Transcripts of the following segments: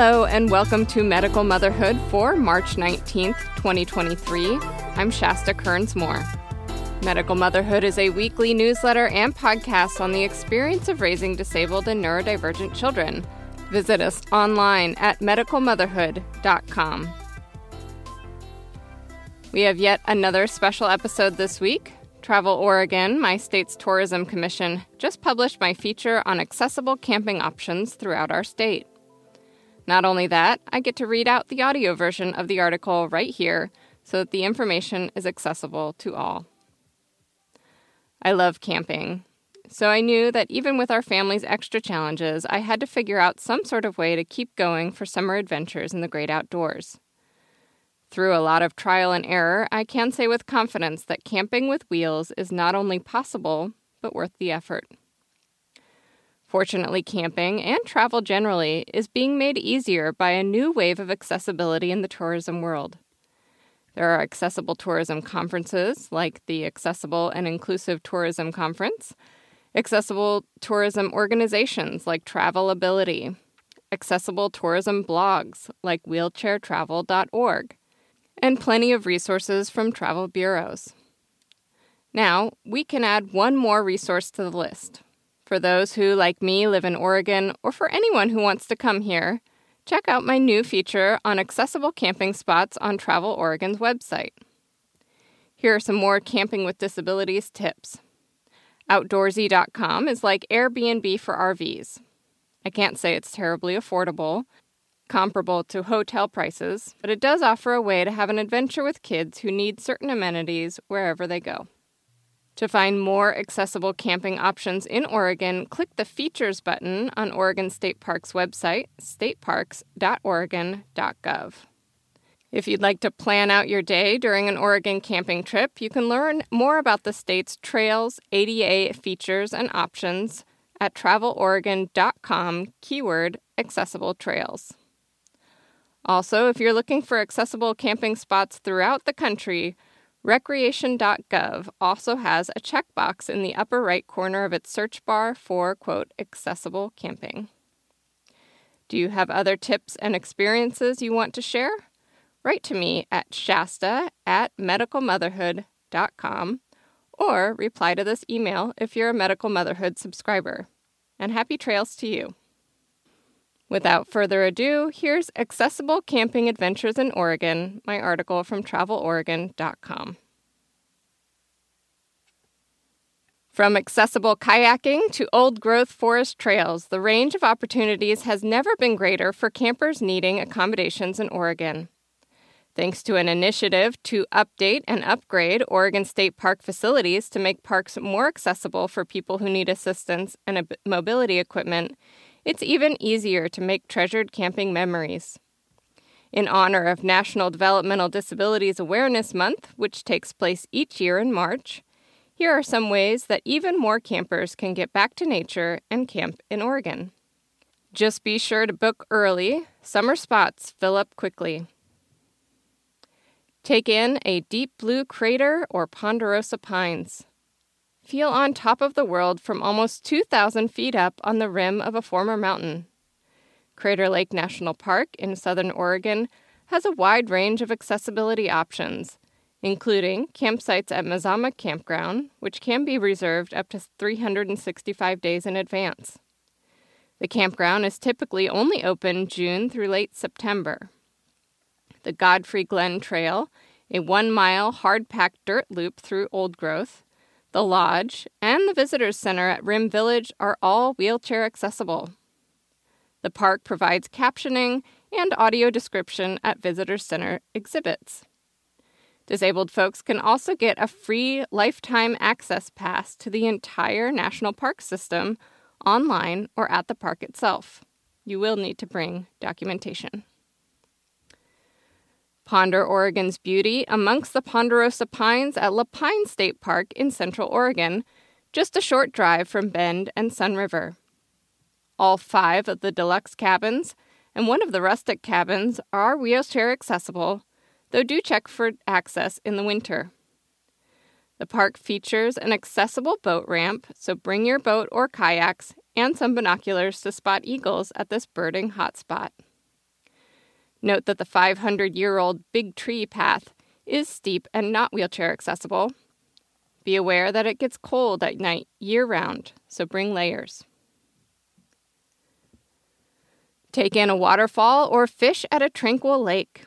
Hello, and welcome to Medical Motherhood for March 19th, 2023. I'm Shasta Kearns Moore. Medical Motherhood is a weekly newsletter and podcast on the experience of raising disabled and neurodivergent children. Visit us online at medicalmotherhood.com. We have yet another special episode this week. Travel Oregon, my state's tourism commission, just published my feature on accessible camping options throughout our state. Not only that, I get to read out the audio version of the article right here so that the information is accessible to all. I love camping, so I knew that even with our family's extra challenges, I had to figure out some sort of way to keep going for summer adventures in the great outdoors. Through a lot of trial and error, I can say with confidence that camping with wheels is not only possible, but worth the effort. Fortunately, camping and travel generally is being made easier by a new wave of accessibility in the tourism world. There are accessible tourism conferences like the Accessible and Inclusive Tourism Conference, accessible tourism organizations like Travelability, accessible tourism blogs like wheelchairtravel.org, and plenty of resources from travel bureaus. Now, we can add one more resource to the list for those who, like me, live in Oregon, or for anyone who wants to come here, check out my new feature on accessible camping spots on Travel Oregon's website. Here are some more camping with disabilities tips. Outdoorsy.com is like Airbnb for RVs. I can't say it's terribly affordable, comparable to hotel prices, but it does offer a way to have an adventure with kids who need certain amenities wherever they go. To find more accessible camping options in Oregon, click the Features button on Oregon State Parks website, stateparks.oregon.gov. If you'd like to plan out your day during an Oregon camping trip, you can learn more about the state's trails, ADA features, and options at traveloregon.com keyword accessible trails. Also, if you're looking for accessible camping spots throughout the country, Recreation.gov also has a checkbox in the upper right corner of its search bar for, quote, accessible camping. Do you have other tips and experiences you want to share? Write to me at shasta at medicalmotherhood.com or reply to this email if you're a Medical Motherhood subscriber. And happy trails to you. Without further ado, here's Accessible Camping Adventures in Oregon, my article from traveloregon.com. From accessible kayaking to old growth forest trails, the range of opportunities has never been greater for campers needing accommodations in Oregon. Thanks to an initiative to update and upgrade Oregon State Park facilities to make parks more accessible for people who need assistance and mobility equipment, it's even easier to make treasured camping memories. In honor of National Developmental Disabilities Awareness Month, which takes place each year in March, here are some ways that even more campers can get back to nature and camp in Oregon. Just be sure to book early. Summer spots fill up quickly. Take in a deep blue crater or ponderosa pines. Feel on top of the world from almost 2,000 feet up on the rim of a former mountain. Crater Lake National Park in southern Oregon has a wide range of accessibility options, including campsites at Mazama Campground, which can be reserved up to 365 days in advance. The campground is typically only open June through late September. The Godfrey Glen Trail, a one mile hard packed dirt loop through old growth, the lodge, and the visitors center at Rim Village are all wheelchair accessible. The park provides captioning and audio description at visitor Center exhibits. Disabled folks can also get a free lifetime access pass to the entire national park system online or at the park itself. You will need to bring documentation. Ponder Oregon's beauty amongst the ponderosa pines at La Pine State Park in Central Oregon, just a short drive from Bend and Sunriver. All five of the deluxe cabins and one of the rustic cabins are wheelchair accessible, though do check for access in the winter. The park features an accessible boat ramp, so bring your boat or kayaks and some binoculars to spot eagles at this birding hotspot. Note that the 500 year old Big Tree path is steep and not wheelchair accessible. Be aware that it gets cold at night year round, so bring layers. Take in a waterfall or fish at a tranquil lake.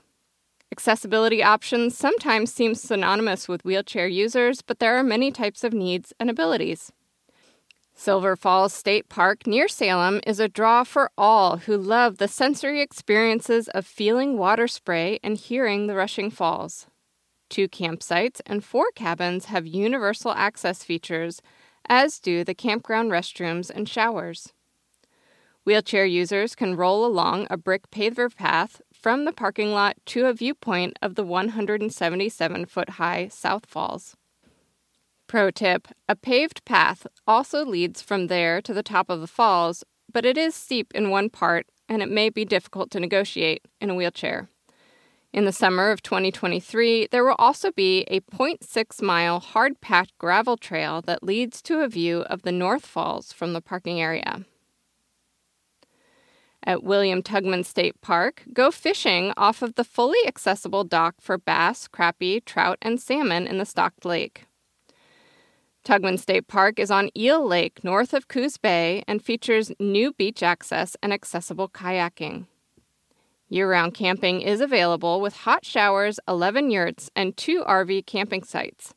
Accessibility options sometimes seem synonymous with wheelchair users, but there are many types of needs and abilities. Silver Falls State Park near Salem is a draw for all who love the sensory experiences of feeling water spray and hearing the rushing falls. Two campsites and four cabins have universal access features, as do the campground restrooms and showers. Wheelchair users can roll along a brick paver path from the parking lot to a viewpoint of the 177 foot high South Falls. Pro tip a paved path also leads from there to the top of the falls, but it is steep in one part and it may be difficult to negotiate in a wheelchair. In the summer of 2023, there will also be a 0.6 mile hard packed gravel trail that leads to a view of the North Falls from the parking area. At William Tugman State Park, go fishing off of the fully accessible dock for bass, crappie, trout, and salmon in the stocked lake. Tugman State Park is on Eel Lake north of Coos Bay and features new beach access and accessible kayaking. Year round camping is available with hot showers, 11 yurts, and two RV camping sites.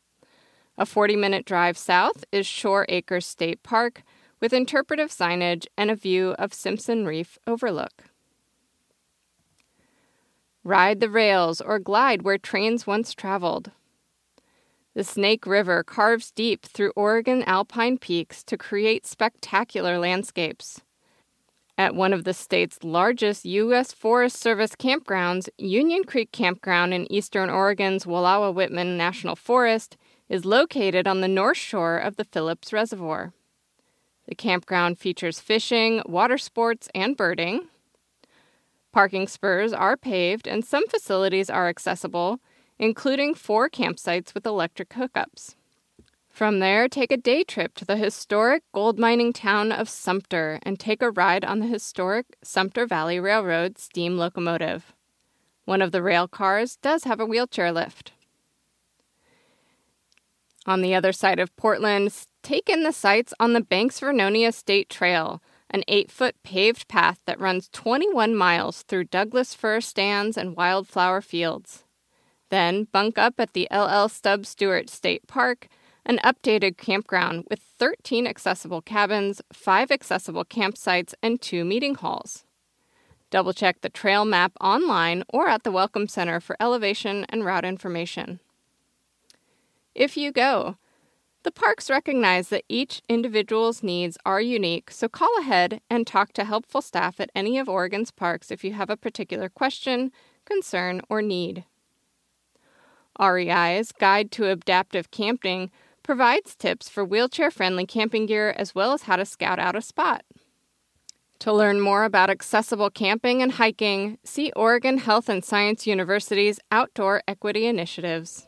A 40 minute drive south is Shore Acres State Park with interpretive signage and a view of Simpson Reef Overlook. Ride the rails or glide where trains once traveled. The Snake River carves deep through Oregon alpine peaks to create spectacular landscapes. At one of the state's largest U.S. Forest Service campgrounds, Union Creek Campground in eastern Oregon's Wallowa Whitman National Forest is located on the north shore of the Phillips Reservoir. The campground features fishing, water sports, and birding. Parking spurs are paved, and some facilities are accessible, including four campsites with electric hookups. From there, take a day trip to the historic gold mining town of Sumpter and take a ride on the historic Sumpter Valley Railroad steam locomotive. One of the rail cars does have a wheelchair lift. On the other side of Portland, take in the sights on the Banks Vernonia State Trail, an eight foot paved path that runs 21 miles through Douglas fir stands and wildflower fields. Then bunk up at the LL Stubbs Stewart State Park, an updated campground with 13 accessible cabins, 5 accessible campsites, and 2 meeting halls. Double check the trail map online or at the Welcome Center for elevation and route information. If you go, the parks recognize that each individual's needs are unique, so call ahead and talk to helpful staff at any of Oregon's parks if you have a particular question, concern, or need. REI's Guide to Adaptive Camping provides tips for wheelchair friendly camping gear as well as how to scout out a spot. To learn more about accessible camping and hiking, see Oregon Health and Science University's Outdoor Equity Initiatives.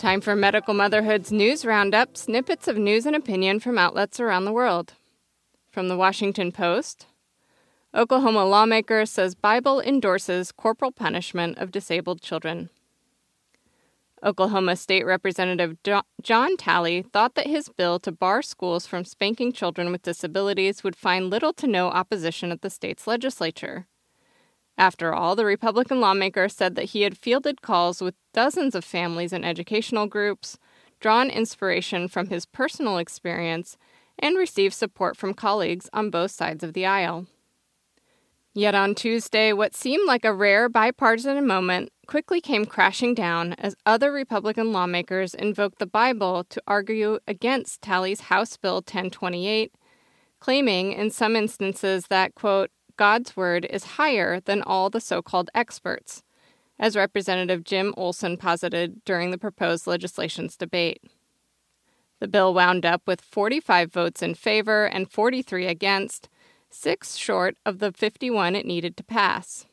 Time for Medical Motherhood's news roundup snippets of news and opinion from outlets around the world. From the Washington Post Oklahoma lawmaker says Bible endorses corporal punishment of disabled children. Oklahoma State Representative John Talley thought that his bill to bar schools from spanking children with disabilities would find little to no opposition at the state's legislature. After all, the Republican lawmaker said that he had fielded calls with dozens of families and educational groups, drawn inspiration from his personal experience, and received support from colleagues on both sides of the aisle. Yet on Tuesday, what seemed like a rare bipartisan moment quickly came crashing down as other Republican lawmakers invoked the Bible to argue against Talley's House Bill 1028, claiming in some instances that, quote, God's word is higher than all the so called experts, as Representative Jim Olsen posited during the proposed legislation's debate. The bill wound up with 45 votes in favor and 43 against, six short of the 51 it needed to pass.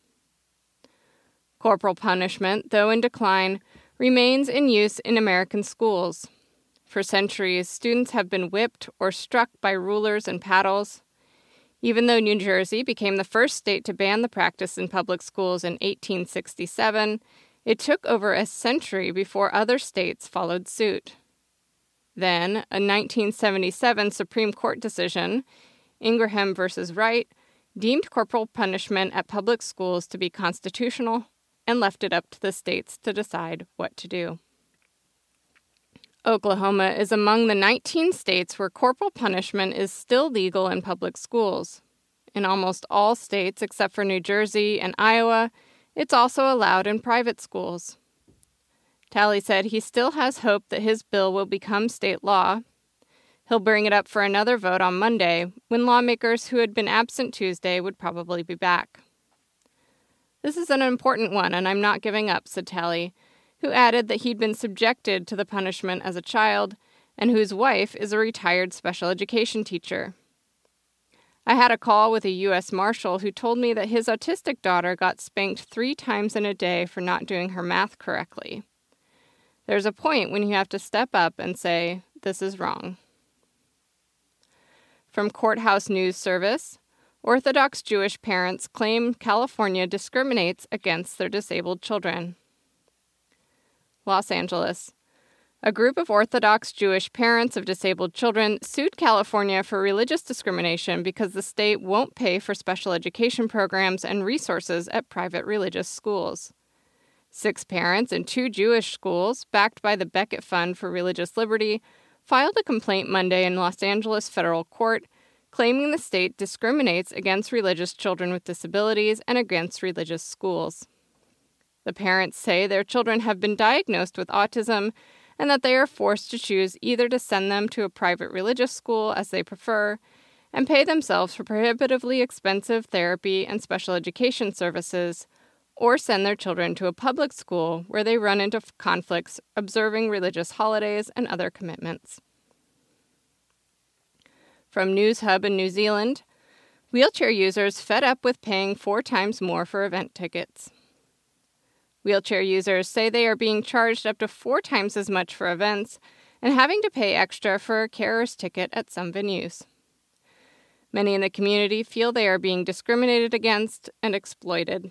Corporal punishment, though in decline, remains in use in American schools. For centuries, students have been whipped or struck by rulers and paddles. Even though New Jersey became the first state to ban the practice in public schools in 1867, it took over a century before other states followed suit. Then, a 1977 Supreme Court decision, Ingraham v. Wright, deemed corporal punishment at public schools to be constitutional and left it up to the states to decide what to do. Oklahoma is among the 19 states where corporal punishment is still legal in public schools. In almost all states except for New Jersey and Iowa, it's also allowed in private schools. Talley said he still has hope that his bill will become state law. He'll bring it up for another vote on Monday, when lawmakers who had been absent Tuesday would probably be back. This is an important one, and I'm not giving up, said Talley, who added that he'd been subjected to the punishment as a child and whose wife is a retired special education teacher. I had a call with a U.S. Marshal who told me that his autistic daughter got spanked three times in a day for not doing her math correctly. There's a point when you have to step up and say, This is wrong. From Courthouse News Service Orthodox Jewish parents claim California discriminates against their disabled children. Los Angeles. A group of Orthodox Jewish parents of disabled children sued California for religious discrimination because the state won't pay for special education programs and resources at private religious schools. Six parents in two Jewish schools, backed by the Becket Fund for Religious Liberty, filed a complaint Monday in Los Angeles federal court claiming the state discriminates against religious children with disabilities and against religious schools. The parents say their children have been diagnosed with autism and that they are forced to choose either to send them to a private religious school as they prefer and pay themselves for prohibitively expensive therapy and special education services, or send their children to a public school where they run into conflicts observing religious holidays and other commitments. From Newshub in New Zealand, wheelchair users fed up with paying four times more for event tickets. Wheelchair users say they are being charged up to four times as much for events and having to pay extra for a carer's ticket at some venues. Many in the community feel they are being discriminated against and exploited.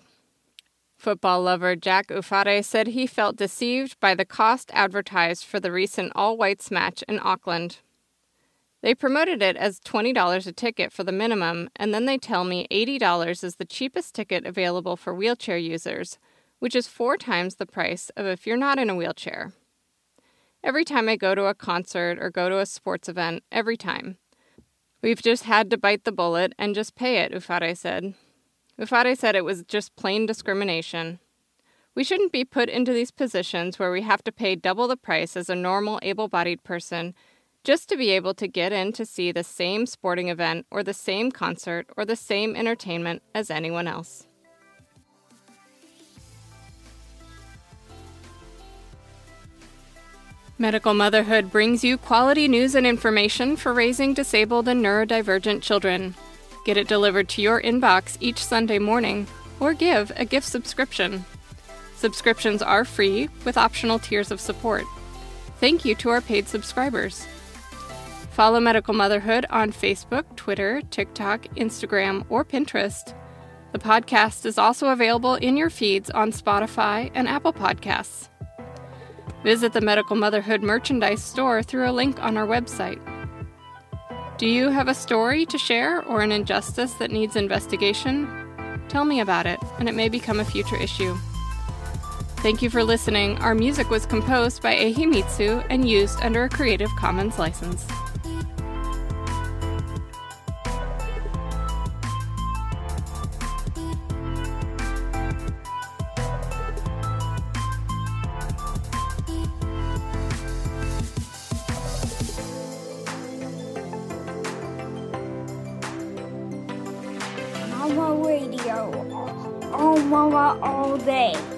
Football lover Jack Ufare said he felt deceived by the cost advertised for the recent all whites match in Auckland. They promoted it as $20 a ticket for the minimum, and then they tell me $80 is the cheapest ticket available for wheelchair users, which is four times the price of if you're not in a wheelchair. Every time I go to a concert or go to a sports event, every time. We've just had to bite the bullet and just pay it, Ufare said. Ufare said it was just plain discrimination. We shouldn't be put into these positions where we have to pay double the price as a normal able bodied person just to be able to get in to see the same sporting event or the same concert or the same entertainment as anyone else. Medical Motherhood brings you quality news and information for raising disabled and neurodivergent children. Get it delivered to your inbox each Sunday morning or give a gift subscription. Subscriptions are free with optional tiers of support. Thank you to our paid subscribers. Follow Medical Motherhood on Facebook, Twitter, TikTok, Instagram, or Pinterest. The podcast is also available in your feeds on Spotify and Apple Podcasts. Visit the Medical Motherhood merchandise store through a link on our website. Do you have a story to share or an injustice that needs investigation? Tell me about it, and it may become a future issue. Thank you for listening. Our music was composed by Ehimitsu and used under a Creative Commons license. Mama Radio. Mama all day.